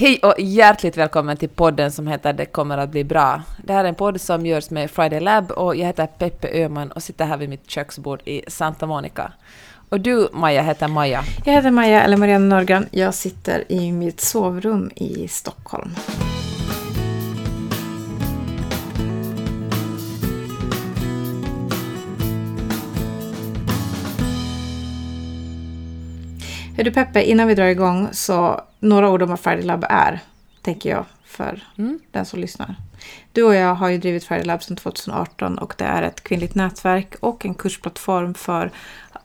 Hej och hjärtligt välkommen till podden som heter Det kommer att bli bra. Det här är en podd som görs med Friday Lab och jag heter Peppe Öhman och sitter här vid mitt köksbord i Santa Monica. Och du, Maja, heter Maja. Jag heter Maja, eller Marianne Norgran. Jag sitter i mitt sovrum i Stockholm. Hör du Peppe, innan vi drar igång så några ord om vad Friday Lab är, tänker jag, för mm. den som lyssnar. Du och jag har ju drivit Friday Lab sedan 2018 och det är ett kvinnligt nätverk och en kursplattform för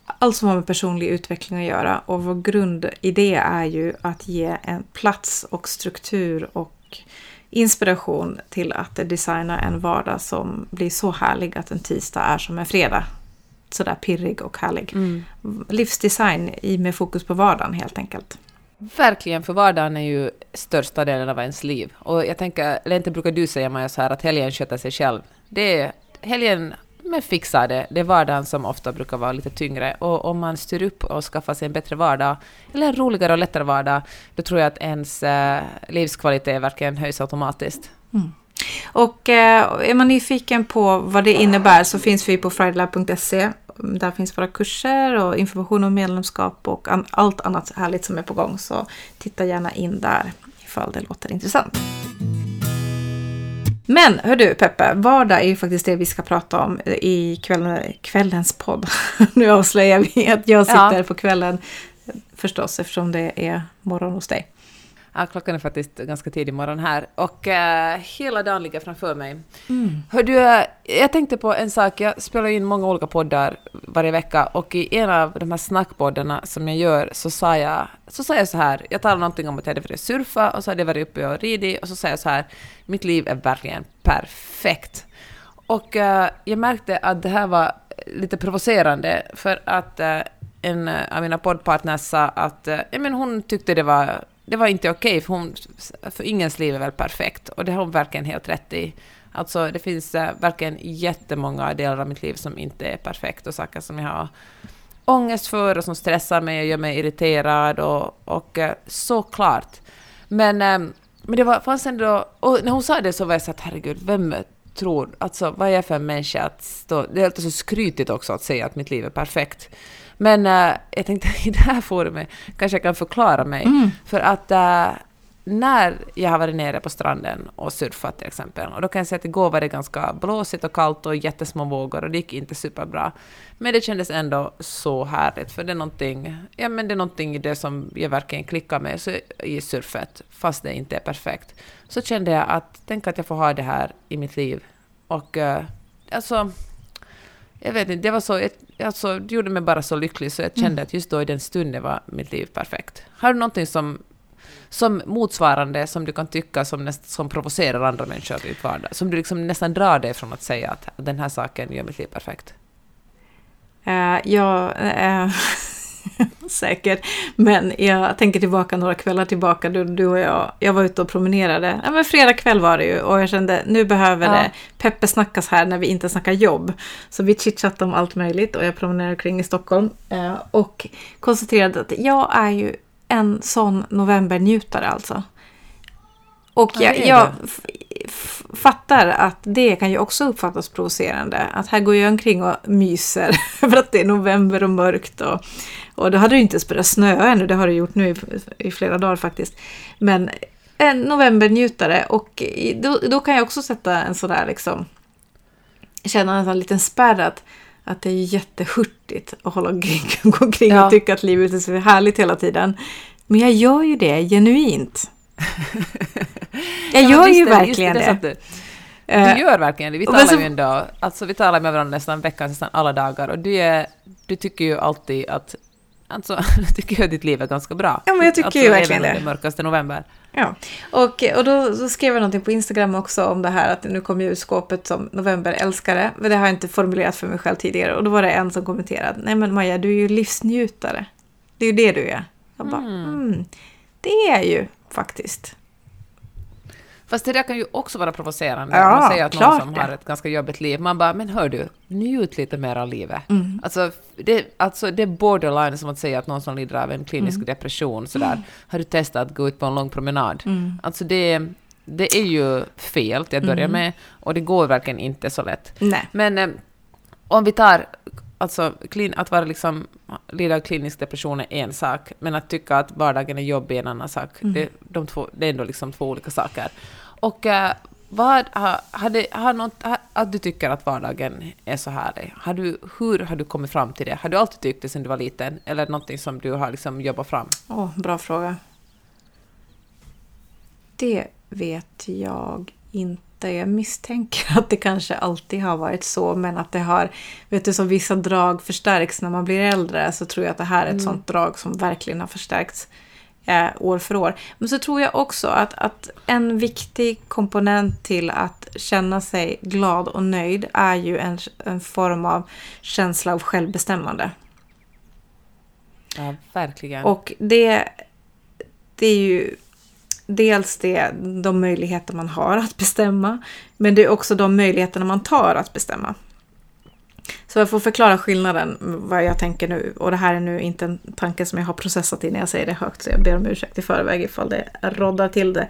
allt som har med personlig utveckling att göra. Och vår grundidé är ju att ge en plats och struktur och inspiration till att designa en vardag som blir så härlig att en tisdag är som en fredag sådär pirrig och härlig. Mm. Livsdesign med fokus på vardagen helt enkelt. Verkligen, för vardagen är ju största delen av ens liv. Och jag tänker, eller inte brukar du säga Maja så här att helgen sköter sig själv. Det är, helgen men fixar det. Det är vardagen som ofta brukar vara lite tyngre. Och om man styr upp och skaffar sig en bättre vardag, eller en roligare och lättare vardag, då tror jag att ens eh, livskvalitet verkligen höjs automatiskt. Mm. Och eh, är man nyfiken på vad det innebär så finns vi på fridaylab.se där finns våra kurser och information om medlemskap och allt annat härligt som är på gång. Så titta gärna in där ifall det låter intressant. Men hör du Peppe, vardag är ju faktiskt det vi ska prata om i kväll, kvällens podd. nu avslöjar vi att jag sitter ja. på kvällen förstås eftersom det är morgon hos dig. Ja, klockan är faktiskt ganska tidig morgon här och uh, hela dagen ligger framför mig. Mm. Hör du, uh, jag tänkte på en sak, jag spelar in många olika poddar varje vecka och i en av de här snackpoddarna som jag gör så sa jag så, sa jag så här, jag talade någonting om att jag hade varit surfa och så hade jag varit uppe och ridit och så sa jag så här, mitt liv är verkligen perfekt. Och uh, jag märkte att det här var lite provocerande för att en av mina poddpartners sa att ja, men hon tyckte det var det var inte okej, okay, för, hon, för ingens liv är väl perfekt. Och det har hon verkligen helt rätt i. Alltså, det finns äh, verkligen jättemånga delar av mitt liv som inte är perfekt och saker som jag har ångest för och som stressar mig och gör mig irriterad och, och äh, såklart. Men, äh, men det var, fanns ändå... Och när hon sa det så var jag så att herregud, vem tror... Alltså, vad är jag för en människa att stå... Det är lite så skrytigt också att säga att mitt liv är perfekt. Men äh, jag tänkte i det här forumet kanske jag kan förklara mig. Mm. För att äh, när jag har varit nere på stranden och surfat till exempel, och då kan jag säga att igår var det ganska blåsigt och kallt och jättesmå vågor och det gick inte superbra. Men det kändes ändå så härligt, för det är någonting, ja, men det är någonting i det som jag verkligen klickar med så, i surfet, fast det inte är perfekt. Så kände jag att, tänk att jag får ha det här i mitt liv. Och äh, alltså, jag vet inte, det var så, jag, alltså, det gjorde mig bara så lycklig så jag kände mm. att just då i den stunden var mitt liv perfekt. Har du någonting som, som motsvarande som du kan tycka som, näst, som provocerar andra människor i ditt vardag? Som du liksom nästan drar dig från att säga att den här saken gör mitt liv perfekt? Uh, ja, uh, Säkert. Men jag tänker tillbaka några kvällar tillbaka. Du, du och jag, jag var ute och promenerade. Ja, men fredag kväll var det ju och jag kände nu behöver ja. det Peppe snackas här när vi inte snackar jobb. Så vi chitchattade om allt möjligt och jag promenerade kring i Stockholm. Eh, och konstaterade att jag är ju en sån novembernjutare alltså. Och jag, jag fattar att det kan ju också uppfattas provocerande. Att här går jag omkring och myser för att det är november och mörkt. Och, och då hade det inte ens börjat snöa ännu, det har det gjort nu i, i flera dagar faktiskt. Men en novembernjutare och då, då kan jag också sätta en sådär liksom känna en sån liten spärr att, att det är jättehurtigt att hålla omkring, gå omkring ja. och tycka att livet är så härligt hela tiden. Men jag gör ju det genuint. Jag gör ju verkligen det. det. Du, du gör verkligen det. Vi talar så, ju ändå, alltså vi talar med varandra nästan veckan, nästan alla dagar och du, är, du tycker ju alltid att Alltså, tycker att ditt liv är ganska bra. Ja, men jag tycker alltså, ju verkligen det. det mörkaste november. Ja, och, och då så skrev jag någonting på Instagram också om det här att nu kommer jag ur skåpet som novemberälskare. Men det har jag inte formulerat för mig själv tidigare. Och då var det en som kommenterade, nej men Maja, du är ju livsnjutare. Det är ju det du är. Jag bara, mm. Mm, det är jag ju faktiskt. Fast det där kan ju också vara provocerande. Ja, man säger att någon som det. har ett ganska jobbigt liv, man bara, men hör du, njut lite mer av livet. Mm. Alltså, det, alltså, det är borderline som att säga att någon som lider av en klinisk Mm. depression, sådär, har du testat att gå ut på en lång promenad? Mm. Alltså det, det är ju fel till att börja Mm. med, och det går verkligen inte så lätt. Nej. Men eh, om vi tar, alltså klin, att vara liksom, lida av klinisk depression är en sak, men att tycka att vardagen är jobbig är en annan sak. Mm. Det, de två, det är ändå liksom två olika saker. Och eh, vad har, har det, har något, har, att du tycker att vardagen är så härlig? Har du, hur har du kommit fram till det? Har du alltid tyckt det sedan du var liten? Eller någonting som du har liksom jobbat fram? Åh, bra fråga. Det vet jag inte. Jag misstänker att det kanske alltid har varit så, men att det har, vet du, som vissa drag förstärks när man blir äldre, så tror jag att det här är ett Mm. sånt drag som verkligen har förstärkts eh, år för år. Men så tror jag också att, att en viktig komponent till att känna sig glad och nöjd är ju en, en form av känsla av självbestämmande. Ja, verkligen. Och det, det är ju dels det, de möjligheter man har att bestämma, men det är också de möjligheterna man tar att bestämma. Så jag får förklara skillnaden, vad jag tänker nu. Och det här är nu inte en tanke som jag har processat innan jag säger det högt, så jag ber om ursäkt i förväg ifall det roddar till det.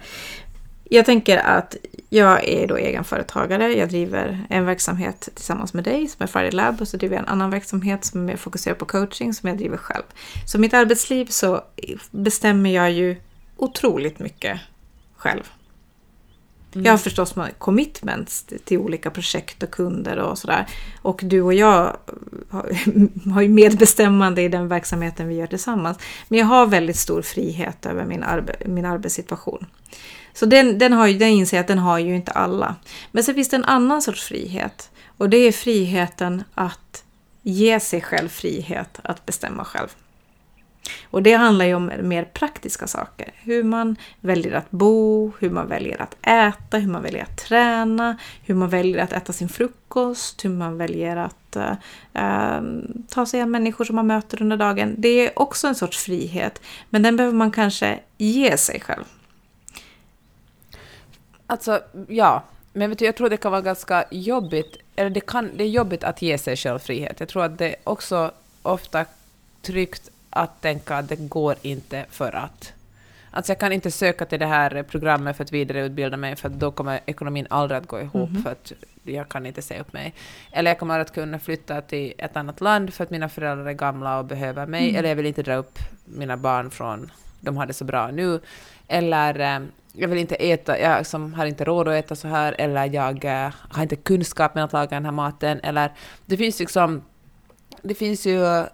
Jag tänker att jag är då egenföretagare. Jag driver en verksamhet tillsammans med dig som är Friday Lab och så driver jag en annan verksamhet som är mer fokuserad på coaching som jag driver själv. Så i mitt arbetsliv så bestämmer jag ju otroligt mycket själv. Mm. Jag har förstås med commitments till olika projekt och kunder och sådär. Och du och jag har, har ju medbestämmande i den verksamheten vi gör tillsammans. Men jag har väldigt stor frihet över min, arbe, min arbetssituation. Så den, den, har ju, den inser jag att den har ju inte alla. Men sen finns det en annan sorts frihet. Och det är friheten att ge sig själv frihet att bestämma själv. Och det handlar ju om mer praktiska saker. Hur man väljer att bo, hur man väljer att äta, hur man väljer att träna, hur man väljer att äta sin frukost, hur man väljer att eh, ehm, ta sig an människor som man möter under dagen. Det är också en sorts frihet, men den behöver man kanske ge sig själv. Alltså, ja. Men vet du, jag tror det kan vara ganska jobbigt, eller det, kan, det är jobbigt att ge sig själv frihet. Jag tror att det också ofta tryggt att tänka att det går inte för att. Alltså jag kan inte söka till det här programmet för att vidareutbilda mig, för att då kommer ekonomin aldrig att gå ihop, Mhm. för att jag kan inte säga upp mig. Eller jag kommer att kunna flytta till ett annat land för att mina föräldrar är gamla och behöver mig, Mm. eller jag vill inte dra upp mina barn från, de har det så bra nu. Eller eh, jag vill inte äta, jag som har inte råd att äta så här, eller jag eh, har inte kunskap med att laga den här maten, eller det finns liksom, det finns ju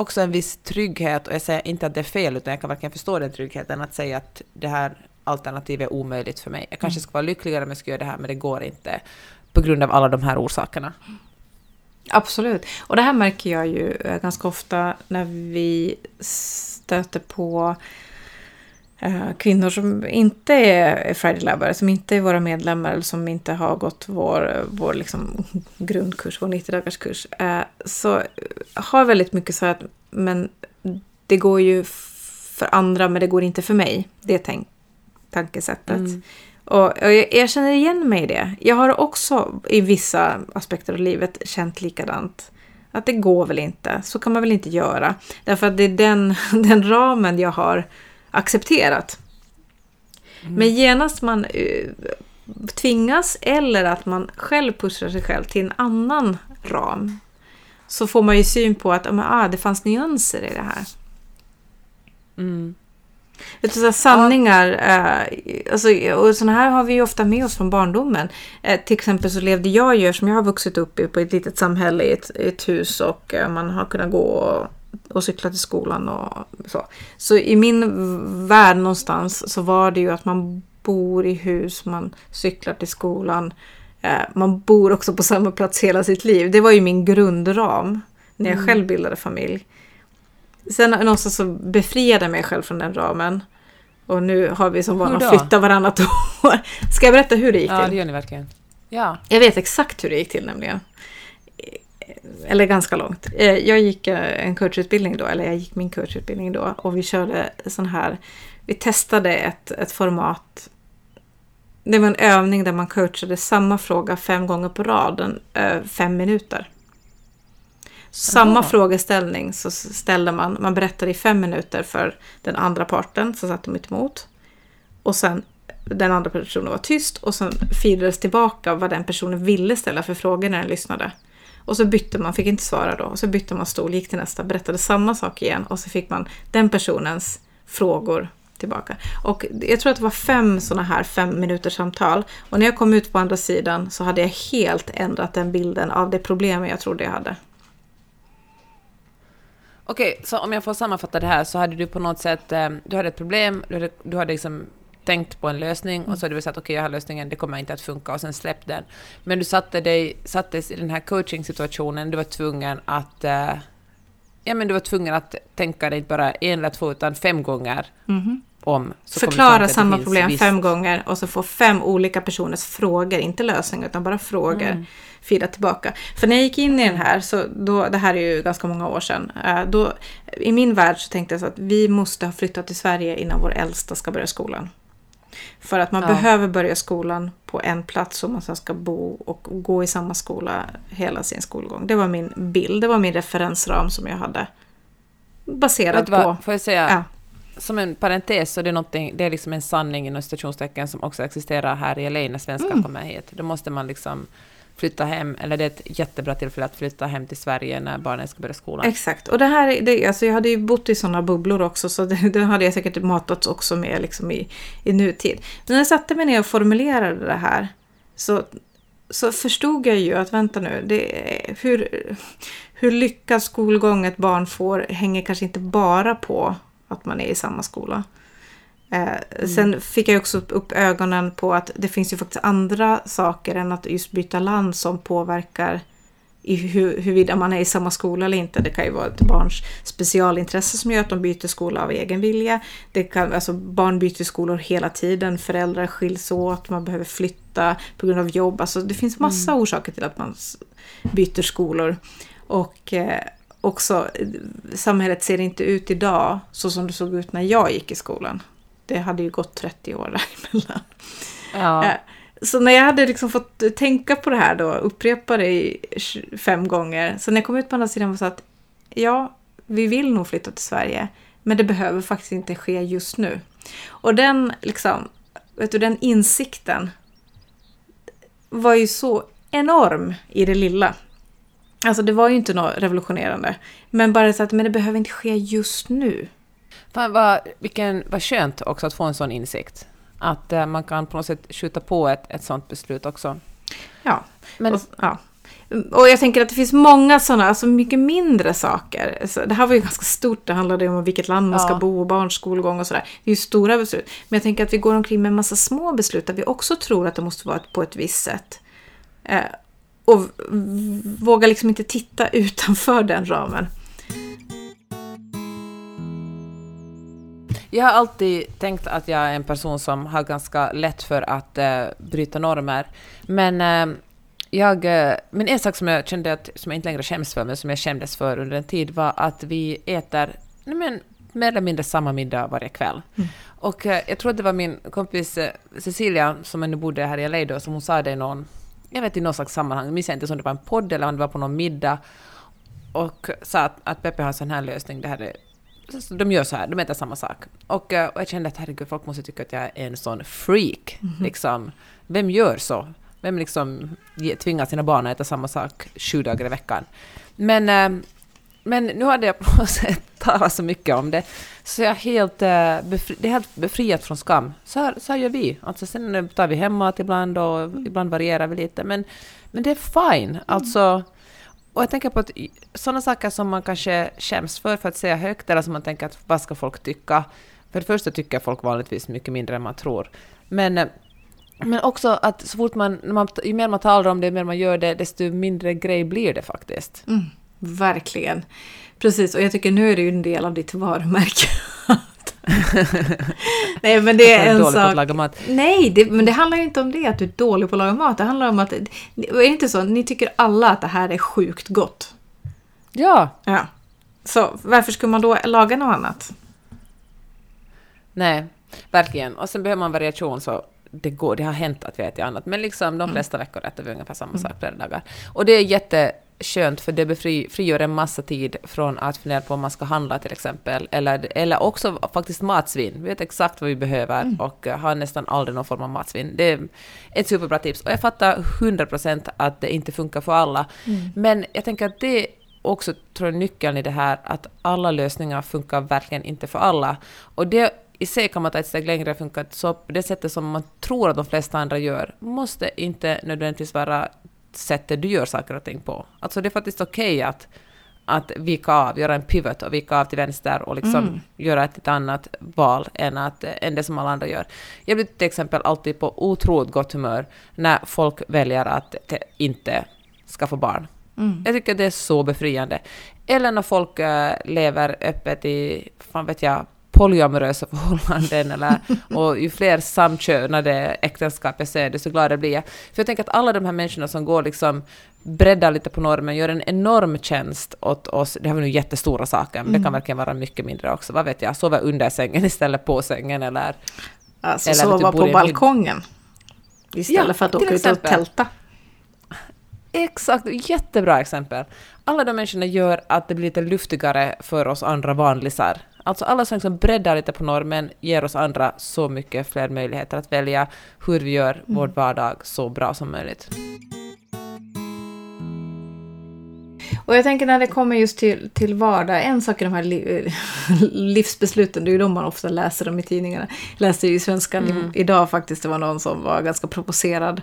också en viss trygghet, och jag säger inte att det är fel, utan jag kan verkligen förstå den tryggheten, att säga att det här alternativet är omöjligt för mig. Jag kanske Mm. skulle vara lyckligare om jag skulle göra det här, men det går inte på grund av alla de här orsakerna. Absolut. Och det här märker jag ju eh, ganska ofta när vi stöter på kvinnor som inte är Friday Labbare, som inte är våra medlemmar eller som inte har gått vår, vår liksom grundkurs, vår 90-dagars kurs. Eh, så har väldigt mycket så att men det går ju för andra men det går inte för mig. Det tänk, tankesättet. Mm. Och, och jag, jag känner igen mig i det. Jag har också i vissa aspekter av livet känt likadant. Att det går väl inte, så kan man väl inte göra. Därför att det är den, den ramen jag har accepterat. Mm. Men genast man eh, tvingas eller att man själv pushar sig själv till en annan ram så får man ju syn på att ah, det fanns nyanser i det här. Mm. Vet du, så sanningar, eh, alltså, och sådana här har vi ju ofta med oss från barndomen. Eh, till exempel så levde jag ju, som jag har vuxit upp i, på ett litet samhälle i ett, ett hus och eh, man har kunnat gå och, och cykla till skolan och så. Så i min värld någonstans så var det ju att man bor i hus, man cyklar till skolan, eh, man bor också på samma plats hela sitt liv. Det var ju min grundram när jag Mm. själv bildade familj. Sen någonstans så befriade jag mig själv från den ramen. Och nu har vi som vana att flytta varannat år. Ska jag berätta hur det gick Ja, till? det gör ni verkligen. Ja. Jag vet exakt hur det gick till nämligen. Eller ganska långt. Eh, Jag gick eh, en coachutbildning då, eller jag gick min coachutbildning då och vi körde sån här, vi testade ett, ett format det var en övning där man coachade samma fråga fem gånger på raden, eh, fem minuter. Samma Aha. frågeställning så ställde man, man berättade i fem minuter för den andra parten som satt mitt emot. Och sen den andra personen var tyst och sen feedades tillbaka vad den personen ville ställa för frågor när den lyssnade. Och så bytte man, fick inte svara då, och så bytte man stol, gick till nästa, berättade samma sak igen och så fick man den personens frågor tillbaka. Och jag tror att det var fem sådana här fem minuters samtal. Och när jag kom ut på andra sidan så hade jag helt ändrat den bilden av det problemet jag trodde jag hade. Okej, så om jag får sammanfatta det här så hade du på något sätt, eh, du hade ett problem, du hade, du hade liksom tänkt på en lösning och så hade du sagt okej jag har lösningen, det kommer inte att funka och sen släpp den. Men du satte dig, sattes i den här coaching-situationen, du var tvungen att eh, Ja men du var tvungen att tänka dig inte bara en eller två utan fem gånger om. Fram till Förklara samma problem viss- fem gånger och så få fem olika personers frågor, inte lösningar utan bara frågor Mm. feeda tillbaka. För när jag gick in i den här, så då, det här är ju ganska många år sedan, eh, då, i min värld så tänkte jag så att vi måste ha flyttat till Sverige innan vår äldsta ska börja skolan. För att man Ja. behöver börja skolan på en plats och man sen ska bo och gå i samma skola hela sin skolgång. Det var min bild, det var min referensram som jag hade. Du vad, på... får jag säga, Ja. som en parentes så det är det är liksom en sanning inom stationstecken som också existerar här i LA när svenskar Mm. kommer hit. Då måste man liksom flytta hem, eller det är ett jättebra tillfälle att flytta hem till Sverige när barnen ska börja skolan. Exakt. Och det här, det, alltså jag hade ju bott i sådana bubblor också så det, det hade jag säkert matats också med liksom i, i nutid. Men när jag satte mig ner och formulerade det här så, så förstod jag ju att vänta nu, det, hur, hur lyckad skolgång ett barn får hänger kanske inte bara på att man är i samma skola. Eh, Sen fick jag också upp, ögonen på att det finns ju faktiskt andra saker än att just byta land som påverkar i hu- huruvida man är i samma skola eller inte. Det kan ju vara ett barns specialintresse som gör att de byter skola av egen vilja. Det kan, alltså barn byter skolor hela tiden, föräldrar skiljs åt, man behöver flytta på grund av jobb. Alltså det finns massa orsaker till att man byter skolor. Och eh, också, eh, samhället ser inte ut idag så som det såg ut när jag gick i skolan. Det hade ju gått 30 år däremellan. Ja. Eh, Så när jag hade liksom fått tänka på det här då, upprepa det fem gånger. Så när jag kom ut på andra sidan var det så att ja, vi vill nog flytta till Sverige. Men det behöver faktiskt inte ske just nu. Och den, liksom, vet du, den insikten var ju så enorm i det lilla. Alltså det var ju inte något revolutionerande. Men bara så att men det behöver inte ske just nu. Fan, vad, vilken, vad skönt också att få en sån insikt. Att eh, man kan på något sätt skjuta på ett, ett sånt beslut också. Ja. Men Och, ja. och jag tänker att det finns många sådana, alltså mycket mindre saker. Så det här var ju ganska stort, det handlade ju om vilket land man ska Ja. bo och barns skolgång och sådär. Det är ju stora beslut. Men jag tänker att vi går omkring med en massa små beslut där vi också tror att det måste vara på ett visst sätt. Eh, och vågar liksom inte titta utanför den ramen. Jag har alltid tänkt att jag är en person som har ganska lätt för att eh, bryta normer. Men, eh, jag, eh, men en sak som jag kände att, som jag inte längre skäms för, men som jag skämdes för under en tid, var att vi äter nej men, mer eller mindre samma middag varje kväll. Och eh, jag tror att det var min kompis eh, Cecilia, som ännu bodde här i LA då, som hon sa det i någon, jag vet i något slags sammanhang, jag minns inte om det var en podd eller om det var på någon middag, och sa att, att Peppe har en sån här lösning, det här är de gör så här, de äter samma sak. Och, eh, och jag kände att herregud, folk måste tycka att jag är en sån freak. Liksom. Vem gör så? Vem liksom tvingar sina barn att äta samma sak sju dagar i veckan? Men, eh, men nu hade jag på något sätt talat så mycket om det, så jag är helt, eh, befri, det är helt befriat från skam. Så här, så här gör vi. Alltså, sen tar vi hemmat ibland och ibland varierar vi lite, men, men det är fine. Alltså, och jag tänker på att sådana saker som man kanske skäms för, för att säga högt, eller som man tänker att vad ska folk tycka? För det första tycker folk vanligtvis mycket mindre än man tror. Men, eh, men också att så fort man, när man, ju mer man talar om det, ju mer man gör det, desto mindre grej blir det faktiskt. Mm, verkligen. Precis, och jag tycker nu är det ju en del av ditt varumärke. Nej, men det är är en dålig på att sak. laga mat. Nej, det, men det handlar ju inte om det, att du är dålig på att laga mat. Det handlar om att, är det inte så? Ni tycker alla att det här är sjukt gott. Ja, Ja. Så varför skulle man då laga något annat? nej, verkligen. Och sen behöver man variation, så det, går, det har hänt att vi ätit annat, men liksom de flesta veckor äter vi ungefär samma sak flera dagar. Och det är jätteskönt, för det befri, frigör en massa tid från att fundera på om man ska handla till exempel, eller, eller också faktiskt matsvinn. Vi vet exakt vad vi behöver Mm. och eh, har nästan aldrig någon form av matsvinn. Det är ett superbra tips. Och jag fattar 100% att det inte funkar för alla, Mm. men jag tänker att det också tror jag nyckeln i det här att alla lösningar funkar verkligen inte för alla. Och det i sig kan man ta ett steg längre och funka så på det sättet som man tror att de flesta andra gör måste inte nödvändigtvis vara sättet du gör saker och ting på. Alltså det är faktiskt okej att, att vika av, göra en pivot och vika av till vänster och liksom Mm. göra ett, ett annat val än, att, än det som alla andra gör. Jag blir till exempel alltid på otroligt gott humör när folk väljer att te- inte skaffa barn. Mm. Jag tycker det är så befriande. Eller när folk äh, lever öppet i, fan vet jag, polyamorösa förhållanden, eller, och ju fler samkönade äktenskap jag ser, desto gladare blir jag. För jag tänker att alla de här människorna som går liksom breddar lite på normen, gör en enorm tjänst åt oss. Det här var nu jättestora saker, men det kan verkligen vara mycket mindre också. Vad vet jag, sova under sängen istället på sängen, eller... Alltså Eller sova på balkongen. Istället Ja, för att åka ut och tälta. Exakt, jättebra exempel. Alla de människorna gör att det blir lite luftigare för oss andra vanlisar. Alltså alla som liksom breddar lite på normen ger oss andra så mycket fler möjligheter att välja hur vi gör vår vardag så bra som möjligt. Och jag tänker när det kommer just till, till vardag, en sak i de här li, livsbesluten, det är ju de man ofta läser om i tidningarna. Jag läste ju i Svenskan Mm. idag faktiskt, det var någon som var ganska provocerad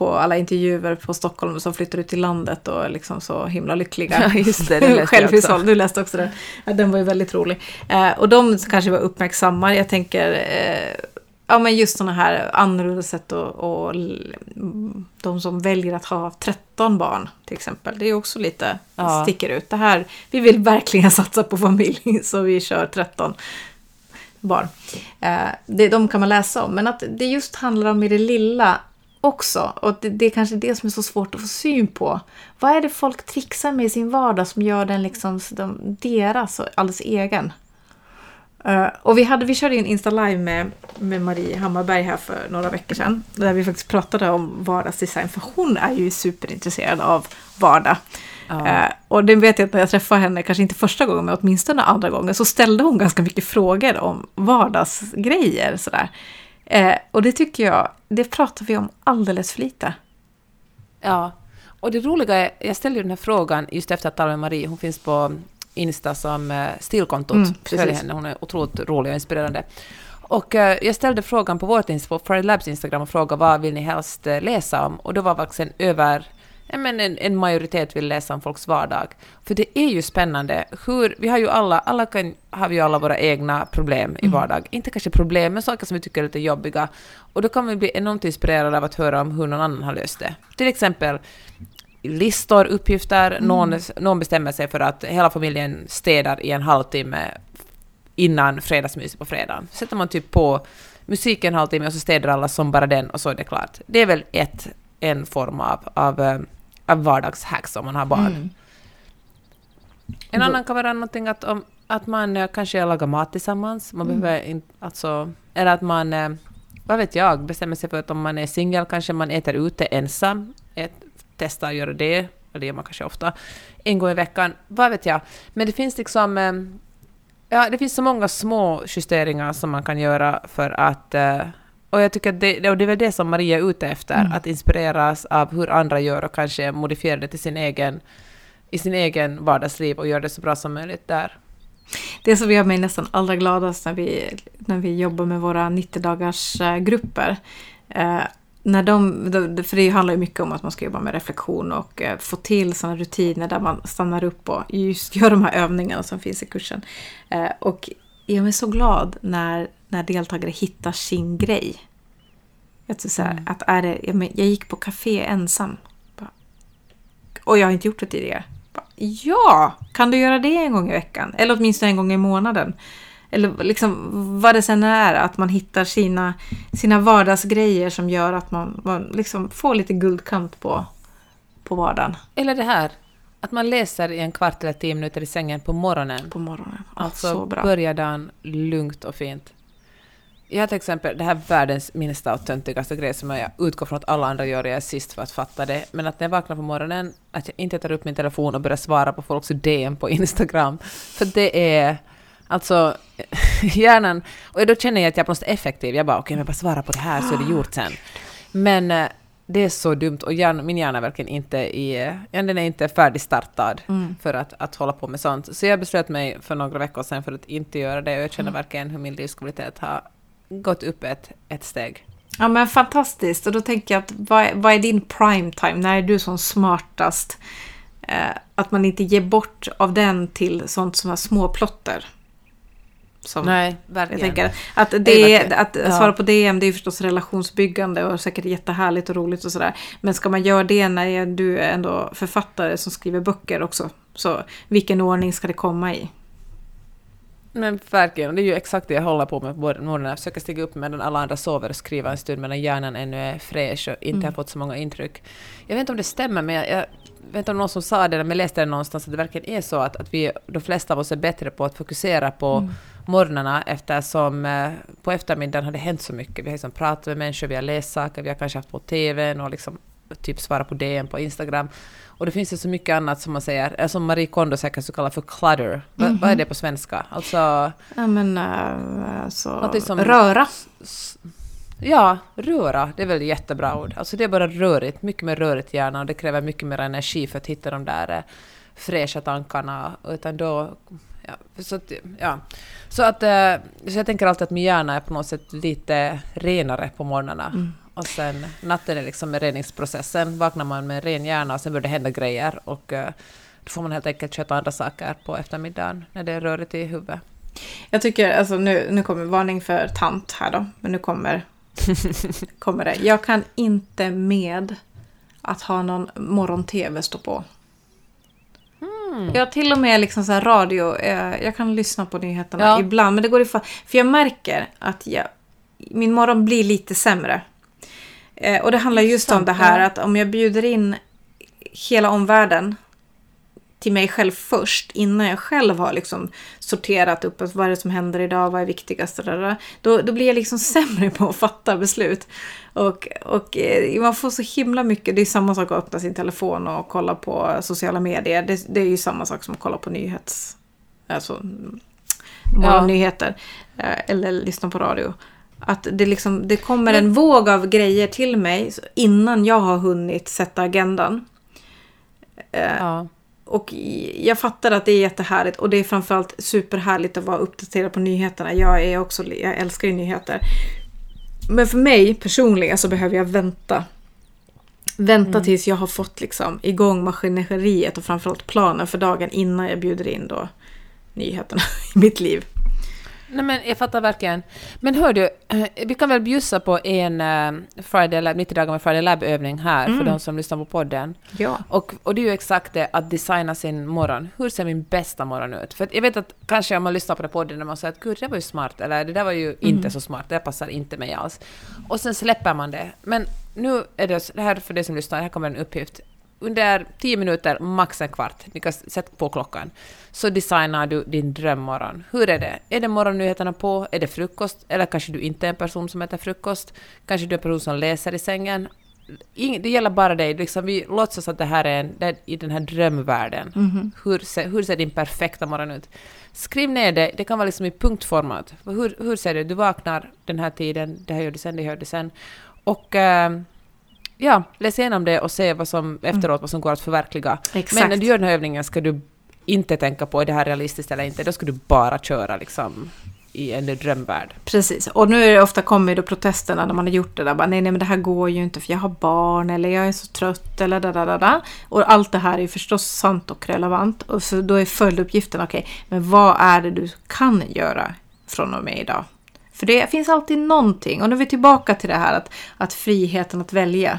på alla intervjuer på Stockholm som flyttar ut till landet och är liksom så himla lyckliga. Ja, just det, det läste jag också. du läste också den. Ja, den var ju väldigt rolig. Eh, och de kanske var uppmärksamma, jag tänker eh, Ja men just sådana här annorlunda sätt och, och de som väljer att ha 13 barn till exempel. Det är också lite, Ja. sticker ut. Det här, vi vill verkligen satsa på familj så vi kör 13 barn. Eh, det, de kan man läsa om, men att det just handlar om i det lilla också. Och det, det är kanske det som är så svårt att få syn på. Vad är det folk trixar med i sin vardag som gör den liksom de, deras och alldeles egen? Eh, och vi, hade, vi körde en Insta Live med, med Marie Hammarberg här för några veckor sedan. Där vi faktiskt pratade om vardagsdesign. För hon är ju superintresserad av vardag. Ja. Eh, och det vet jag att när jag träffade henne, kanske inte första gången, men åtminstone andra gången, så ställde hon ganska mycket frågor om vardagsgrejer. Sådär. Eh, och det tycker jag, det pratar vi om alldeles för lite. Ja, och det roliga är, jag ställde ju den här frågan just efter att tala med Marie, hon finns på Insta som eh, stilkontot, Mm, följ henne, hon är otroligt rolig och inspirerande. Och eh, jag ställde frågan på vårt Insta, på Friday Labs Instagram och frågade vad vill ni helst eh, läsa om? Och då var faktiskt en över men en, en majoritet vill läsa om folks vardag. För det är ju spännande. Hur, vi har ju alla, alla kan, har vi ju alla våra egna problem i vardag. Inte kanske problem, men saker som vi tycker är lite jobbiga. Och då kan vi bli enormt inspirerade av att höra om hur någon annan har löst det. Till exempel listor, uppgifter, någon, någon bestämmer sig för att hela familjen städar i en halvtimme innan fredagsmys på fredagen. Sätter man typ på musik en halvtimme och så städar alla som bara den och så är det klart. Det är väl ett, en form av, av, eh, av vardagshacks om man har barn. Mm. En annan kan vara någonting att, om, att man eh, kanske lagar mat tillsammans. Man Mm. behöver inte, alltså, eller att man, eh, vad vet jag, bestämmer sig för att om man är singel kanske man äter ute ensam. Ät, testa att göra det, eller det gör man kanske ofta, en gång i veckan. Vad vet jag. Men det finns liksom, eh, ja, det finns så många små justeringar som man kan göra för att eh, och jag tycker att det, och det är väl det som Maria är ute efter, Mm. att inspireras av hur andra gör och kanske modifiera det till sin egen, i sin egen vardagsliv och göra det så bra som möjligt där. Det som gör mig nästan allra gladast när vi, när vi jobbar med våra 90-dagars eh, grupper. Eh, när de, för det handlar ju mycket om att man ska jobba med reflektion och eh, få till sådana rutiner där man stannar upp och just gör de här övningarna som finns i kursen. Och jag är så glad när, när deltagare hittar sin grej. Att, så här, Mm. att är det, jag, men, jag gick på café ensam. Och jag har inte gjort det tidigare. Ja, kan du göra det en gång i veckan? Eller åtminstone en gång i månaden. Eller liksom vad det sen är, att man hittar sina, sina vardagsgrejer som gör att man, man liksom får lite guldkant på, på vardagen Eller det här, att man läser i en kvart eller tio minuter i sängen på morgonen. på morgonen. Alltså så bra. börja dagen lugnt och fint. Jag har till exempel det här världens minsta och töntigaste grej som jag utgår från att alla andra gör, jag är sist för att fatta det, men att när jag vaknar på morgonen, att jag inte tar upp min telefon och börjar svara på folks DM på Instagram. För det är alltså hjärnan, och då känner jag att jag är på något effektiv. Jag bara okej, okay, men bara svara på det här så är det gjort sen. Men eh, det är så dumt och hjärna, min hjärna är verkligen inte i, ja, den är inte färdigstartad mm. för att, att hålla på med sånt. Så jag beslöt mig för några veckor sedan för att inte göra det och jag känner mm. verkligen hur min livskvalitet har gått upp ett, ett steg. Ja men fantastiskt och då tänker jag att vad, vad är din prime time? När är du som smartast? Eh, att man inte ger bort av den till sånt som är småplotter. Som Nej, verkligen. Jag tänker att, det, att ja. svara på DM det är förstås relationsbyggande och säkert jättehärligt och roligt och sådär. Men ska man göra det när du är ändå författare som skriver böcker också? Så vilken ordning ska det komma i? Men verkligen, det är ju exakt det jag håller på med på morgonen. Jag försöker stiga upp medan alla andra sover och skriva en stund medan hjärnan ännu är fräsch och inte mm. har fått så många intryck. Jag vet inte om det stämmer, men jag, jag vet inte om någon som sa det, men jag läste det någonstans, att det verkligen är så att, att vi, de flesta av oss är bättre på att fokusera på mm. morgnarna eftersom eh, på eftermiddagen har det hänt så mycket. Vi har liksom pratat med människor, vi har läst saker, vi har kanske haft på TV och liksom typ svarat på DM på Instagram. Och det finns ju så mycket annat som man säger, som Marie Kondo säkert så kallar för clutter. Mm -hmm. Vad är det på svenska? Alltså... Ja men uh, alltså, som, röra. Ja, röra, det är väl ett jättebra ord. Alltså det är bara rörigt, mycket mer rörigt gärna och det kräver mycket mer energi för att hitta de där eh, fräscha tankarna. Utan då, ja, så att, ja. Så att eh, så jag tänker alltid att min hjärna är på något sätt lite renare på morgnarna. Mm. Och sen natten är liksom reningsprocessen. Vaknar man med ren hjärna och sen börjar det hända grejer och uh, då får man helt enkelt köta andra saker på eftermiddagen när det är rörigt i huvudet. Jag tycker, alltså nu, nu kommer varning för tant här då, men nu kommer, kommer det. Jag kan inte med att ha någon morgon-tv stå på. Mm. Jag till och med liksom så radio, eh, jag kan lyssna på nyheterna ja. ibland, men det går ifall, För jag märker att jag, min morgon blir lite sämre Eh, och det handlar just om det här att om jag bjuder in hela omvärlden till mig själv först innan jag själv har liksom sorterat upp vad är det som händer idag, vad är viktigast då, då blir jag liksom sämre på att fatta beslut. Och, och eh, man får så himla mycket, det är samma sak att öppna sin telefon och kolla på sociala medier. Det, det är ju samma sak som att kolla på nyhets... Alltså morgonnyheter. Ja. Eh, eller lyssna på radio. Att det, liksom, det kommer en våg av grejer till mig innan jag har hunnit sätta agendan. Eh, ja. Och jag fattar att det är jättehärligt och det är framförallt superhärligt att vara uppdaterad på nyheterna. Jag, är också, jag älskar ju nyheter. Men för mig personligen så behöver jag vänta. Vänta mm. tills jag har fått liksom igång maskineriet och framförallt planen för dagen innan jag bjuder in då nyheterna i mitt liv. Nej men jag fattar verkligen. Men hör du, eh, vi kan väl bjussa på en uh, Friday Lab, 90 dagar med Friday Lab-övning här mm. för de som lyssnar på podden. Ja. Och, och det är ju exakt det, att designa sin morgon. Hur ser min bästa morgon ut? För jag vet att kanske om man lyssnar på den podden när man säger att gud, det var ju smart, eller det där var ju mm. inte så smart, det passar inte mig alls. Och sen släpper man det. Men nu är det, det här för dig som lyssnar, här kommer en uppgift under tio minuter, max en kvart, ni kan sätta på klockan, så designar du din drömmorgon. Hur är det? Är det morgonnyheterna på? Är det frukost? Eller kanske du inte är en person som äter frukost? Kanske du är en person som läser i sängen? det gäller bara dig. Liksom vi låtsas att det här är, en, det i den här drömvärlden. Mm -hmm. hur, ser, hur ser din perfekta morgon ut? Skriv ner det. Det kan vara liksom i punktformat. Hur, hur ser det? Du vaknar den här tiden, det här gör du sen, det gör du sen. Och... Äh, ja, läs igenom det och se vad som efteråt mm. vad som går att förverkliga. Exakt. Men när du gör den här övningen ska du inte tänka på är det här realistiskt eller inte, då ska du bara köra liksom i en drömvärld. Precis, och nu är det ofta kommer då protesterna när man har gjort det där. Bara, nej, nej, men det här går ju inte för jag har barn eller jag är så trött eller da, da, da, da. Och allt det här är förstås sant och relevant. Och så då är följduppgiften, okej, okay, men vad är det du kan göra från och med idag? För det finns alltid någonting. Och nu är vi tillbaka till det här att, att friheten att välja.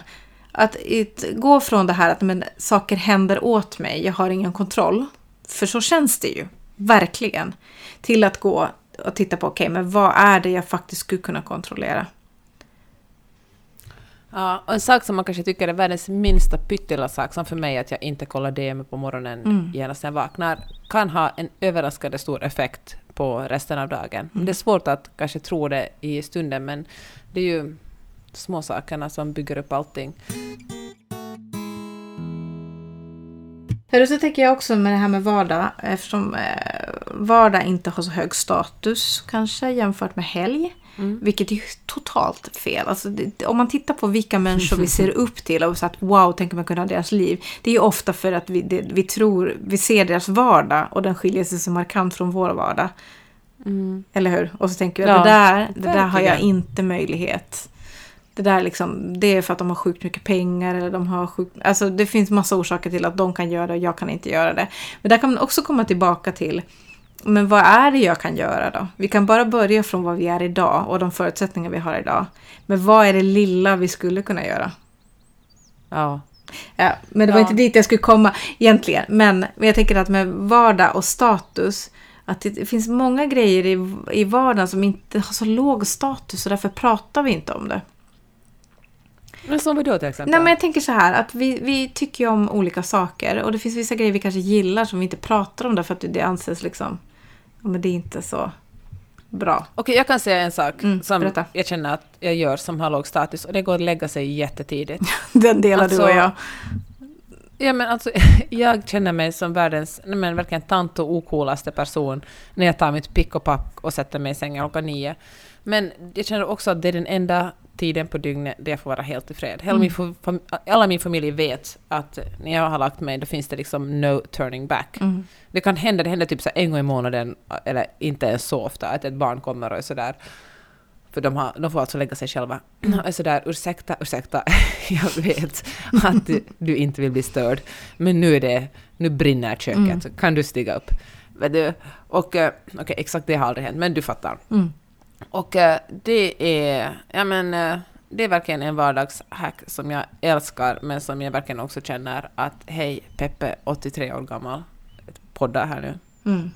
Att it, gå från det här att men, saker händer åt mig, jag har ingen kontroll. För så känns det ju, verkligen. Till att gå och titta på, okej, okay, men vad är det jag faktiskt skulle kunna kontrollera? Ja, och en sak som man kanske tycker är världens minsta pyttela sak, som för mig att jag inte kollar DM på morgonen mm. genast när jag vaknar, kan ha en överraskande stor effekt på resten av dagen. Mm. Det är svårt att kanske tro det i stunden, men det är ju små sakerna som bygger upp allting. Hörru, så tänker jag också med det här med vardag, eftersom eh, vardag inte har så hög status kanske jämfört med helg. Mm. Vilket är totalt fel. Alltså, det, om man tittar på vilka människor vi ser upp till och så att wow, tänker man kunna ha deras liv. Det är ju ofta för att vi, det, vi tror, vi ser deras vardag och den skiljer sig så markant från vår vardag. Mm. Eller hur? Och så tänker vi Ja, att det där, det där har jag inte möjlighet. Det där liksom, det är för att de har sjukt mycket pengar eller de har sjukt, alltså det finns massa orsaker till att de kan göra det och jag kan inte göra det. Men där kan man också komma tillbaka till, men vad är det jag kan göra då? Vi kan bara börja från vad vi är idag och de förutsättningar vi har idag. Men vad är det lilla vi skulle kunna göra? Ja. Ja, men det var Ja. inte dit jag skulle komma egentligen. Men, men jag tänker att med vardag och status, att det finns många grejer i, i vardagen som inte har så låg status och därför pratar vi inte om det. Men som vadå till exempel? Nej men jag tänker så här att vi, vi tycker ju om olika saker och det finns vissa grejer vi kanske gillar som vi inte pratar om därför att det anses liksom, men det är inte så bra. Okej, jag kan säga en sak Mm, som berätta. jag känner att jag gör som har låg status och det går att lägga sig jättetidigt. Den delar Alltså, du och jag. Ja, men alltså, jag känner mig som världens nej, men verkligen tant och ocoolaste person när jag tar mitt pick och pack och sätter mig i sängen klockan nio. Men jag känner också att det är den enda tiden på dygnet där jag får vara helt i fred. Hela min fam- fam- alla min familj vet att när jag har lagt mig då finns det liksom no turning back. Mm. Det kan hända, det händer typ så en gång i månaden, eller inte ens så ofta, att ett barn kommer och är sådär för de, har, de får alltså lägga sig själva. Och är sådär, ursäkta, ursäkta, jag vet att du, du inte vill bli störd, men nu är det, nu brinner köket, kan du stiga upp? Och, eh, okej, exakt det har aldrig hänt, men du fattar. Mm. Och eh, det är, ja men, eh, det är verkligen en vardagshack som jag älskar, men som jag verkligen också känner att hej, Peppe, 83 år gammal, poddar här nu. Mm.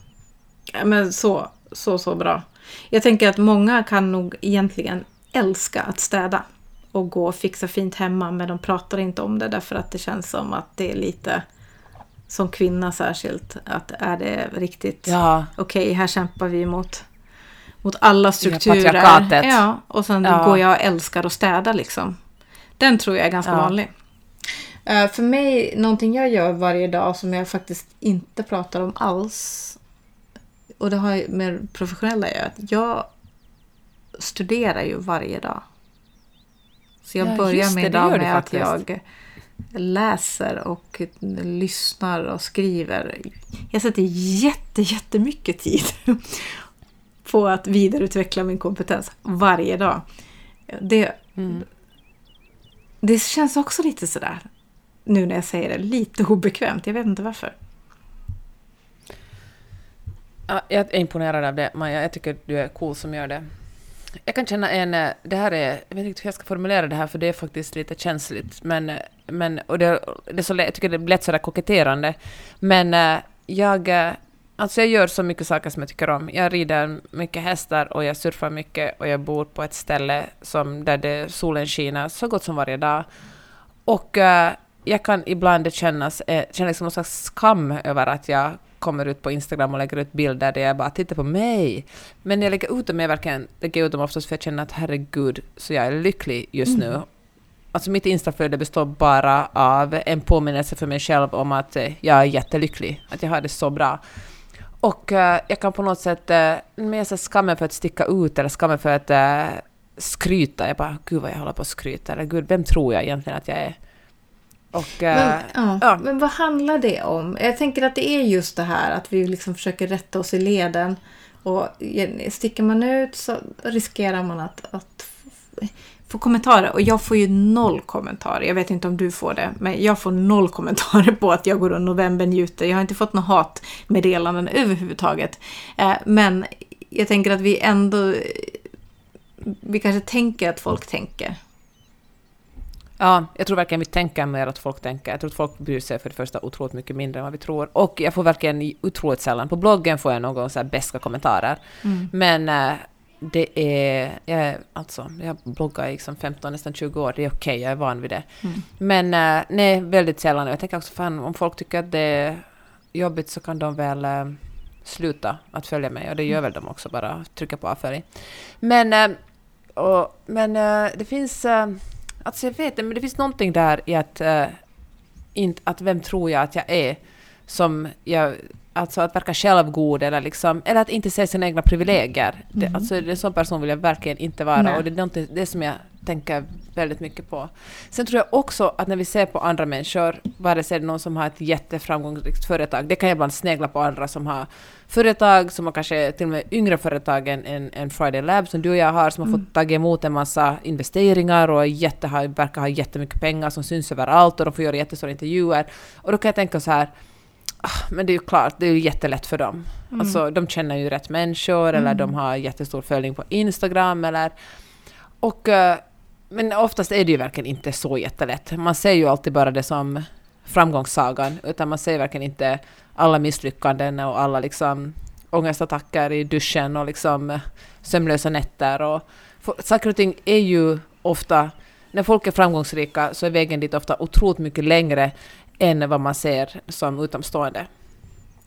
Ja, men så, så, så bra. Jag tänker att många kan nog egentligen älska att städa och gå och fixa fint hemma men de pratar inte om det därför att det känns som att det är lite som kvinna särskilt att är det riktigt Ja, okej här kämpar vi mot mot alla strukturer. Ja, och sen Ja. går jag och älskar att städa liksom. Den tror jag är ganska Ja. vanlig. Eh, för mig, någonting jag gör varje dag som jag faktiskt inte pratar om alls. Och det har med professionella att göra. att Jag studerar ju varje dag. Så jag Ja, börjar min dag du med att jag läser och lyssnar och skriver. Jag sätter jätte, jättemycket tid på att vidareutveckla min kompetens varje dag. Det, Mm. det känns också lite sådär, nu när jag säger det, lite obekvämt. Jag vet inte varför. Ja, jag är imponerad av det, Maja. Jag tycker du är cool som gör det. Jag kan känna en... eh, Det här är... Jag vet inte hur jag ska formulera det här, för det är faktiskt lite känsligt. Men... eh, men och det, det är så jag tycker det är lätt sådär koketterande. Men eh, jag... Alltså jag gör så mycket saker som jag tycker om. Jag rider mycket hästar och jag surfar mycket och jag bor på ett ställe som, där det, solen skiner så gott som varje dag. Och eh, jag kan ibland kännas, eh, känna liksom någon slags skam över att jag kommer ut på Instagram och lägger ut bilder där jag bara tittar på mig. Men när jag lägger ut dem, jag verkligen lägger ut dem oftast för jag känner att herregud, så jag är lycklig just nu. Alltså mitt Instaflöde består bara av en påminnelse för mig själv om att eh, jag är jättelycklig, att jag har det så bra. Och eh, jag kan på något sätt, uh, men jag skammen för att sticka ut eller skammen för att eh, skryta. Jag bara, gud vad jag håller på att skryta. Eller gud, vem tror jag egentligen att jag är? Och... eh, Men, ja, ja. men vad handlar det om? Jag tänker att det är just det här att vi liksom försöker rätta oss i leden. Och sticker man ut så riskerar man att, att få kommentarer. Och jag får ju noll kommentarer. Jag vet inte om du får det. Men jag får noll kommentarer på att jag går och novembernjuter. Jag har inte fått några hatmeddelanden överhuvudtaget. Eh, Men jag tänker att vi ändå... Vi kanske tänker att folk tänker. Ja, jag tror verkligen vi tänker mer att folk tänker. Jag tror att folk bryr sig för det första otroligt mycket mindre än vad vi tror. Och jag får verkligen otroligt sällan. På bloggen får jag någon så här beska kommentarer. Men eh, det är... Jag, är- alltså, jag bloggar liksom 15, nästan 20 år. Det är okej, jag är van vid det. Men eh, nej, väldigt sällan. Jag tänker också, fan, om folk tycker att det är jobbigt så kan de väl... eh, sluta att följa mig. Och det gör väl de också, bara trycka på avfölj. Men, eh, och, men det finns... Alltså jag vet inte, men det finns någonting där i att... Inte, att vem tror jag att jag är? Som jag Alltså att verka självgod eller, liksom, eller att inte se sina egna privilegier. Det, alltså, en sån person vill jag verkligen inte vara. Nej. Och det är det som jag tänker väldigt mycket på. Sen tror jag också att när vi ser på andra människor, vare sig det är någon som har ett jätteframgångsrikt företag, det kan jag ibland snegla på andra som har företag som har kanske till och med yngre företag än, än, än Friday Lab som du och jag har, som har fått ta emot en massa investeringar och jätte, verkar ha jättemycket pengar som syns överallt och de får göra jättestora intervjuer. Och då kan jag tänka så här, men det är ju klart, det är ju jättelätt för dem. Alltså, de känner ju rätt människor eller de har jättestor följning på Instagram eller... Och, eh, men oftast är det ju verkligen inte så jättelätt. Man ser ju alltid bara det som framgångssagan, utan man ser verkligen inte alla misslyckanden och alla liksom ångestattacker i duschen och liksom eh, sömnlösa nätter. Och, för, saker och ting är ju ofta... När folk är framgångsrika så är vägen dit ofta otroligt mycket längre än vad man ser som utomstående.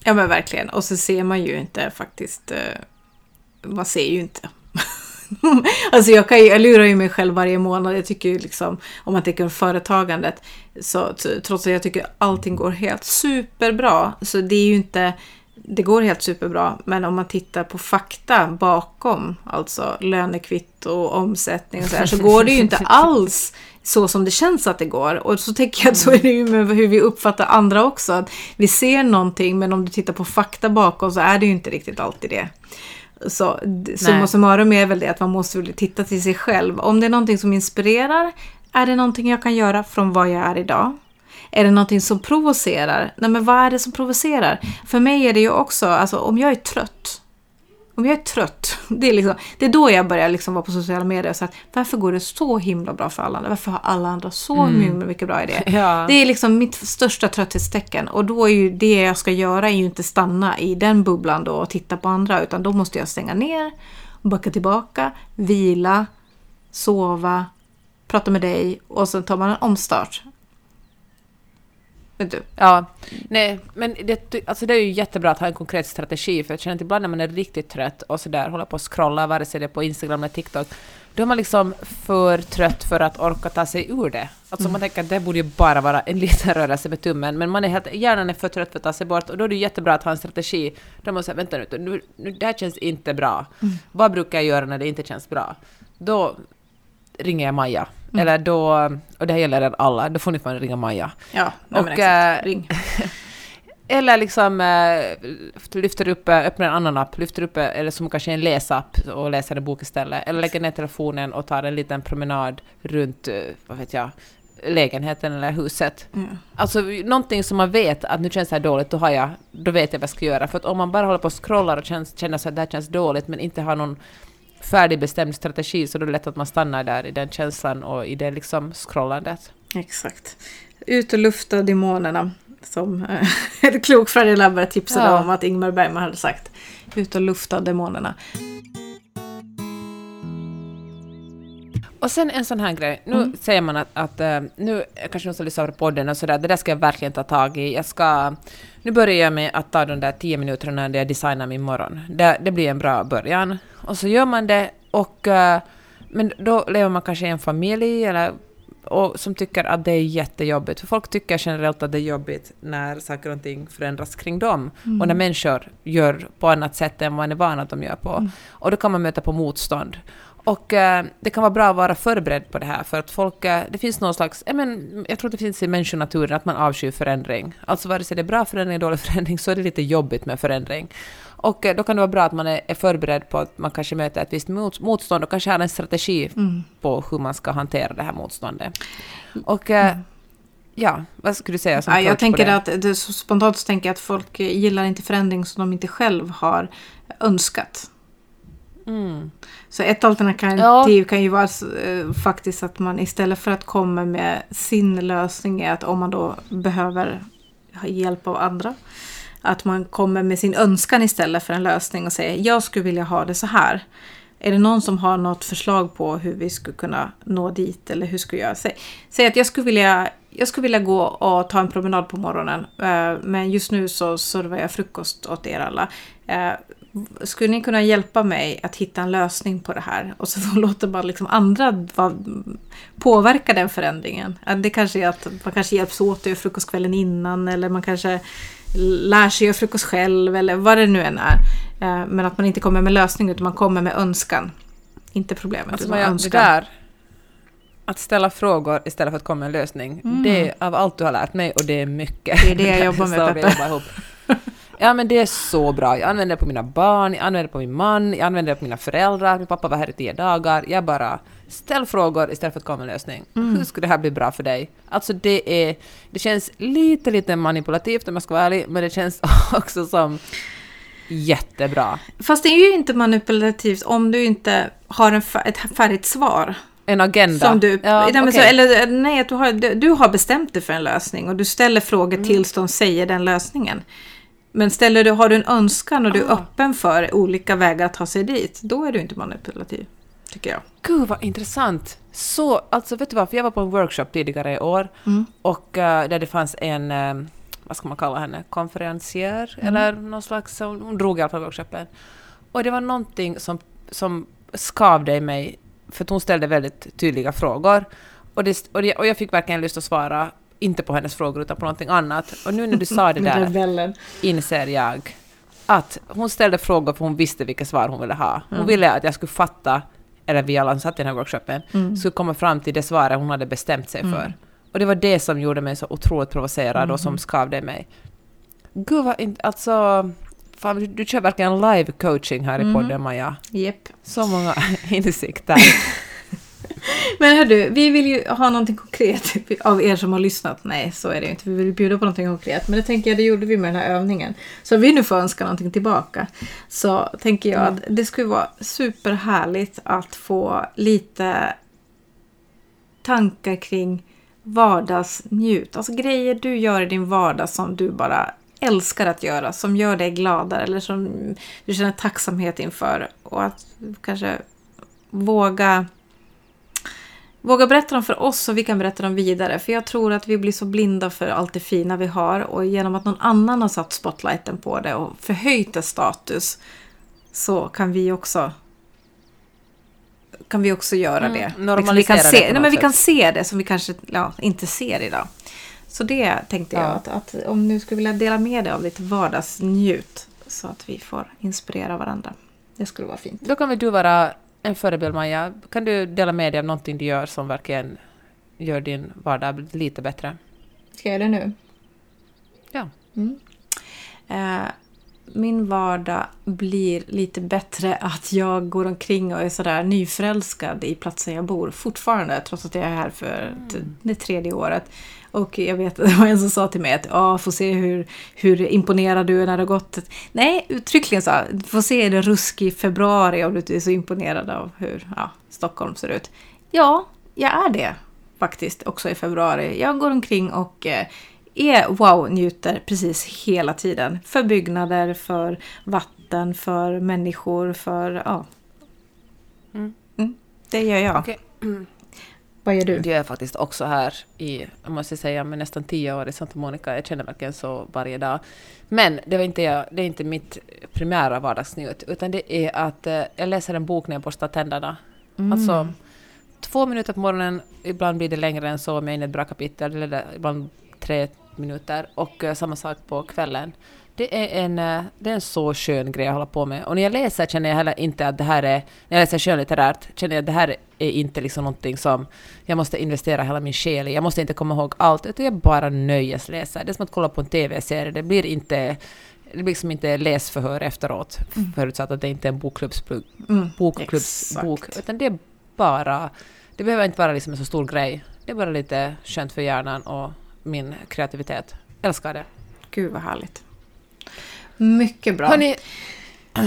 Ja men verkligen. Och så ser man ju inte faktiskt. eh, Man ser ju inte. alltså jag, kan ju, jag lurar ju mig själv varje månad. Jag tycker ju liksom, om man tänker på företagandet, så trots att jag tycker allting går helt superbra, så det är ju inte, det går helt superbra, men om man tittar på fakta bakom, alltså lönekvitto och omsättning och så här, så går det ju inte alls så som det känns att det går. Och så tänker jag att så är det ju med hur vi uppfattar andra också. Att vi ser någonting, men om du tittar på fakta bakom så är det ju inte riktigt alltid det. Så summa summarum är väl det att man måste väl titta till sig själv. Om det är någonting som inspirerar, är det någonting jag kan göra från vad jag är idag? Är det någonting som provocerar? Nej men vad är det som provocerar? För mig är det ju också, alltså om jag är trött. Om jag är trött, det är, liksom, det är då jag börjar liksom vara på sociala medier och säga varför går det så himla bra för alla andra? Varför har alla andra så himla mycket bra idéer? Ja. Det är liksom mitt största trötthetstecken och då är ju det jag ska göra är ju inte stanna i den bubblan då och titta på andra utan då måste jag stänga ner, backa tillbaka, vila, sova, prata med dig och sen tar man en omstart. Vet du? Ja, nej, men det, alltså det är ju jättebra att ha en konkret strategi, för jag känner att ibland när man är riktigt trött och sådär håller på att scrolla, vare sig det är på Instagram eller TikTok, då är man liksom för trött för att orka ta sig ur det. Alltså man tänker att det borde ju bara vara en liten rörelse med tummen, men man är helt, hjärnan är för trött för att ta sig bort, och då är det jättebra att ha en strategi. Då måste man säga, vänta nu, nu, nu, det här känns inte bra. Vad brukar jag göra när det inte känns bra? Då ringer jag Maja. Eller då, och det här gäller er alla, då får ni fan ringa Maja. Ja, nej, Och, exakt. eh, Ring. Eller liksom eh, lyfter upp, eh, öppnar en annan app, lyfter upp, eller som kanske en läsapp och läser en bok istället. Eller lägger ner telefonen och tar en liten promenad runt, vad vet jag, lägenheten eller huset. Mm. Alltså någonting som man vet att nu känns det här dåligt, då, har jag, då vet jag vad jag ska göra. För att om man bara håller på och scrollar och känns, känner så att det här känns dåligt men inte har någon färdigbestämd strategi så då är det lätt att man stannar där i den känslan och i det liksom scrollandet. Exakt. Ut och lufta demonerna. Som eh, ett klok Friday Labber tipsade Ja. om att Ingmar Bergman hade sagt. Ut och lufta demonerna. Och sen en sån här grej. Nu säger man att, att eh, nu kanske någon som lyssnar på podden och sådär, det där ska jag verkligen ta tag i. Jag ska... Nu börjar jag med att ta de där tio minuterna där jag designar min morgon. Det, det blir en bra början. Och så gör man det och... eh, men då lever man kanske i en familj eller och som tycker att det är jättejobbigt. För folk tycker generellt att det är jobbigt när saker och ting förändras kring dem. Och när människor gör på annat sätt än vad man är van att de gör på. Och då kan man möta på motstånd. Och eh, det kan vara bra att vara förberedd på det här, för att folk... Eh, det finns någon slags... Jag, men, jag tror att det finns i människonaturen att man avskyr förändring. Alltså vare sig det är bra förändring eller dålig förändring så är det lite jobbigt med förändring. Och eh, då kan det vara bra att man är, är förberedd på att man kanske möter ett visst mot, motstånd och kanske har en strategi på hur man ska hantera det här motståndet. Och... Eh, Ja, vad skulle du säga som Ja, jag tänker det? att det, spontant så tänker jag att folk gillar inte förändring som de inte själv har önskat. Mm. Så ett alternativ kan ju vara eh, faktiskt att man istället för att komma med sin lösning är att om man då behöver ha hjälp av andra. Att man kommer med sin önskan istället för en lösning och säger jag skulle vilja ha det så här. Är det någon som har något förslag på hur vi skulle kunna nå dit eller hur ska jag göra? Säg, säg att jag skulle vilja jag skulle vilja gå och ta en promenad på morgonen. eh, Men just nu så servar jag frukost åt er alla. Eh, Skulle ni kunna hjälpa mig att hitta en lösning på det här? Och så låter man liksom andra påverka den förändringen. Det kanske är att man kanske hjälps åt att göra frukostkvällen innan eller man kanske lär sig göra frukost själv eller vad det nu än är. Eh, Men att man inte kommer med lösning utan man kommer med önskan. Inte problemet, Alltså, utan önskan. där, att ställa frågor istället för att komma med en lösning, det är av allt du har lärt mig och det är mycket. Mm. Det är det jag jobbar med, Peppe. Ja men det är så bra. Jag använder det på mina barn, jag använder det på min man, jag använder det på mina föräldrar, min pappa var här i tio dagar. Jag bara ställ frågor istället för att komma med en lösning. Mm. Hur skulle det här bli bra för dig? Alltså det är, det känns lite, lite manipulativt om jag ska vara ärlig, men det känns också som jättebra. Fast det är ju inte manipulativt om du inte har en, ett färdigt svar. En agenda. Som du, ja, nej, okej. eller nej, du har, du, du har bestämt dig för en lösning och du ställer frågor Mm. tills de säger den lösningen. Men ställer du, har du en önskan och du är Ah. öppen för olika vägar att ta sig dit, då är du inte manipulativ. Tycker jag. Gud vad intressant! Så, alltså vet du vad, för jag var på en workshop tidigare i år Mm. och eh, där det fanns en, eh, vad ska man kalla henne, konferencier Mm. eller någon slags, hon drog i alla fall workshopen. Och det var någonting som, som skavde i mig, för hon ställde väldigt tydliga frågor. Och, det, och, det, och jag fick verkligen lust att svara, inte på hennes frågor utan på någonting annat. Och nu när du sa det där inser jag att hon ställde frågor för hon visste vilka svar hon ville ha. Hon Mm. ville att jag skulle fatta, eller vi alla som satt i den här workshopen, Mm. skulle komma fram till det svaret hon hade bestämt sig Mm. för. Och det var det som gjorde mig så otroligt provocerad Mm. och som skavde i mig. Gud vad in, alltså... Fan, du, kör verkligen live coaching här i Mm. podden, Maja. Japp. Så många insikter. Men hördu, vi vill ju ha någonting konkret av er som har lyssnat. Nej, så är det ju inte. Vi vill bjuda på någonting konkret. Men det tänker jag, det gjorde vi med den här övningen. Så om vi nu får önska någonting tillbaka. Så tänker jag att det skulle vara superhärligt att få lite tankar kring vardagsnjut. Alltså grejer du gör i din vardag som du bara älskar att göra. Som gör dig gladare eller som du känner tacksamhet inför. Och att kanske våga Våga berätta dem för oss så vi kan berätta dem vidare. För jag tror att vi blir så blinda för allt det fina vi har. Och genom att någon annan har satt spotlighten på det och förhöjt dess status. Så kan vi också kan vi också göra Mm, det. Liksom, vi normalisera kan det se, på nej, men vi kan se det som vi kanske ja, inte ser idag. Så det tänkte jag Ja. att, att om du skulle vilja dela med dig av ditt vardagsnjut. Så att vi får inspirera varandra. Det skulle vara fint. Då kan väl du vara en förebild, Maja. Kan du dela med dig av någonting du gör som verkligen gör din vardag lite bättre? Ska jag det nu? Ja. Mm. Eh, min vardag blir lite bättre att jag går omkring och är sådär nyförälskad i platsen jag bor fortfarande trots att jag är här för t- det tredje året. Och jag vet att det var en som sa till mig att ja, får se hur, hur imponerad du är när det har gått. Nej, uttryckligen sa får se det rusk i februari om du är så imponerad av hur ja, Stockholm ser ut. Ja, jag är det faktiskt också i februari. Jag går omkring och eh, är wow-njuter precis hela tiden. För byggnader, för vatten, för människor, för ja. Mm. Mm, det gör jag. Okej. Vad gör du? Det gör jag faktiskt också här i, jag måste säga, med nästan tio år i Santa Monica. Jag känner verkligen så varje dag. Men det, var inte jag, det är inte mitt primära vardagsnjut, utan det är att eh, jag läser en bok när jag borstar tänderna. Mm. Alltså, två minuter på morgonen, ibland blir det längre än så om jag är inne i ett bra kapitel, eller ibland tre minuter, och eh, samma sak på kvällen. Det är, en, eh, det är en så skön grej att hålla på med. Och när jag läser känner jag heller inte att det här är, när jag läser skönlitterärt, känner jag att det här är inte liksom någonting som jag måste investera hela min själ i. Jag måste inte komma ihåg allt, utan jag bara nöjesläser. Det är som att kolla på en TV-serie. Det blir inte det blir liksom inte läsförhör efteråt, förutsatt att det inte är en bokklubbsbok, Mm, bokklubbsbok, utan det är bara... Det behöver inte vara liksom en så stor grej. Det är bara lite skönt för hjärnan och min kreativitet. Älskar det. Gud vad härligt. Mycket bra. Hörni,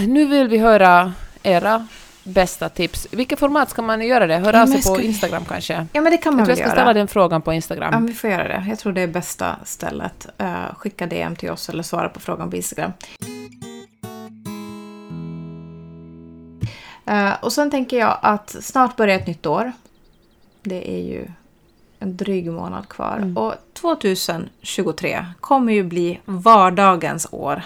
nu vill vi höra era bästa tips. Vilket format ska man göra det? Hör av sig på ska- Instagram kanske? ja men det kan Jag man tror jag väl ska göra. ställa den frågan på Instagram. Ja, vi får göra det. Jag tror det är bästa stället. Uh, skicka DM till oss eller svara på frågan på Instagram. Eh, och sen tänker jag att snart börjar ett nytt år. Det är ju en dryg månad kvar. Mm. Och 2023 kommer ju bli vardagens år.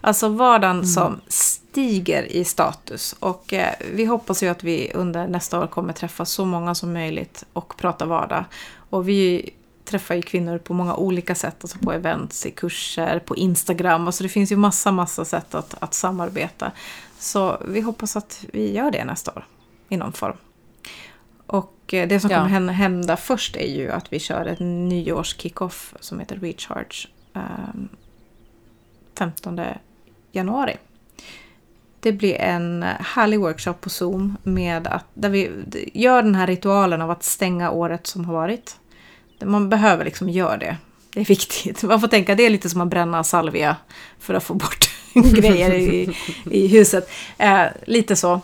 Alltså vardagen Mm. som stiger i status. Och eh, vi hoppas ju att vi under nästa år kommer träffa så många som möjligt och prata vardag. Och vi träffar ju kvinnor på många olika sätt. Alltså på events, i kurser, på Instagram. Alltså det finns ju massa, massa sätt att, att samarbeta. Så vi hoppas att vi gör det nästa år. I någon form. Och eh, det som Ja. kommer hän- hända först är ju att vi kör ett nyårs-kickoff som heter Recharge. ehm, 15 januari. Det blir en härlig workshop på Zoom med att, där vi gör den här ritualen av att stänga året som har varit. Man behöver liksom göra det. Det är viktigt. Man får tänka det är lite som att bränna salvia för att få bort grejer i, i huset. Eh, lite så.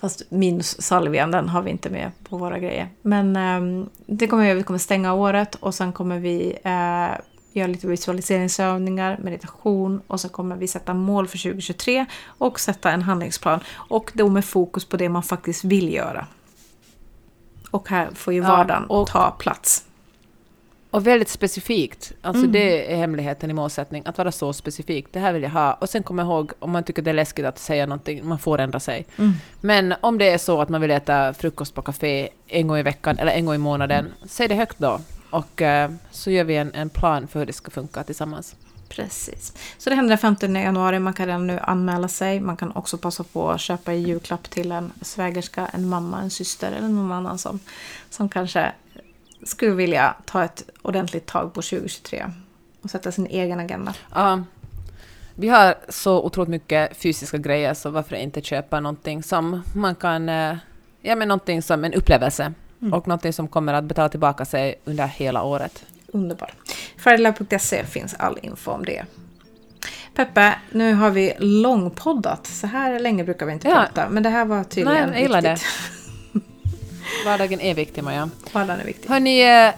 Fast minus salvian, den har vi inte med på våra grejer. Men eh, det kommer vi göra. Vi kommer stänga året och sen kommer vi eh, göra lite visualiseringsövningar, meditation och så kommer vi sätta mål för 2023 och sätta en handlingsplan. Och då med fokus på det man faktiskt vill göra. Och här får ju Ja, vardagen och- ta plats. Och väldigt specifikt. Alltså Mm. det är hemligheten i målsättning, att vara så specifik. Det här vill jag ha. Och sen kom ihåg, om man tycker det är läskigt att säga någonting, man får ändra sig. Mm. Men om det är så att man vill äta frukost på café en gång i veckan eller en gång i månaden, säg det högt då. Och eh, så gör vi en, en plan för hur det ska funka tillsammans. Precis. Så det händer den 15 januari. Man kan redan nu anmäla sig. Man kan också passa på att köpa i julklapp till en svägerska, en mamma, en syster eller någon annan som, som kanske skulle vilja ta ett ordentligt tag på 2023 och sätta sin egen agenda. Ja. vi har så otroligt mycket fysiska grejer, så varför inte köpa någonting som man kan... eh, Ja, men någonting som en upplevelse. Mm. Och någonting som kommer att betala tillbaka sig under hela året. Underbart. Fridaylive.se finns all info om det. Peppe, nu har vi långpoddat. Så här länge brukar vi inte Ja. prata. Men det här var tydligen Nej, jag gillar viktigt. Vardagen är viktig, Maja. Vardagen är viktig. Hörni, eh,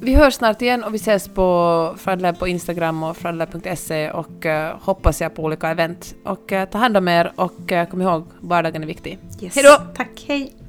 vi hörs snart igen och vi ses på Fradlab på Instagram och fradlab.se och eh, hoppas jag på olika event. Och eh, ta hand om er och kom ihåg, vardagen är viktig. Yes. Hej då! Tack, hej!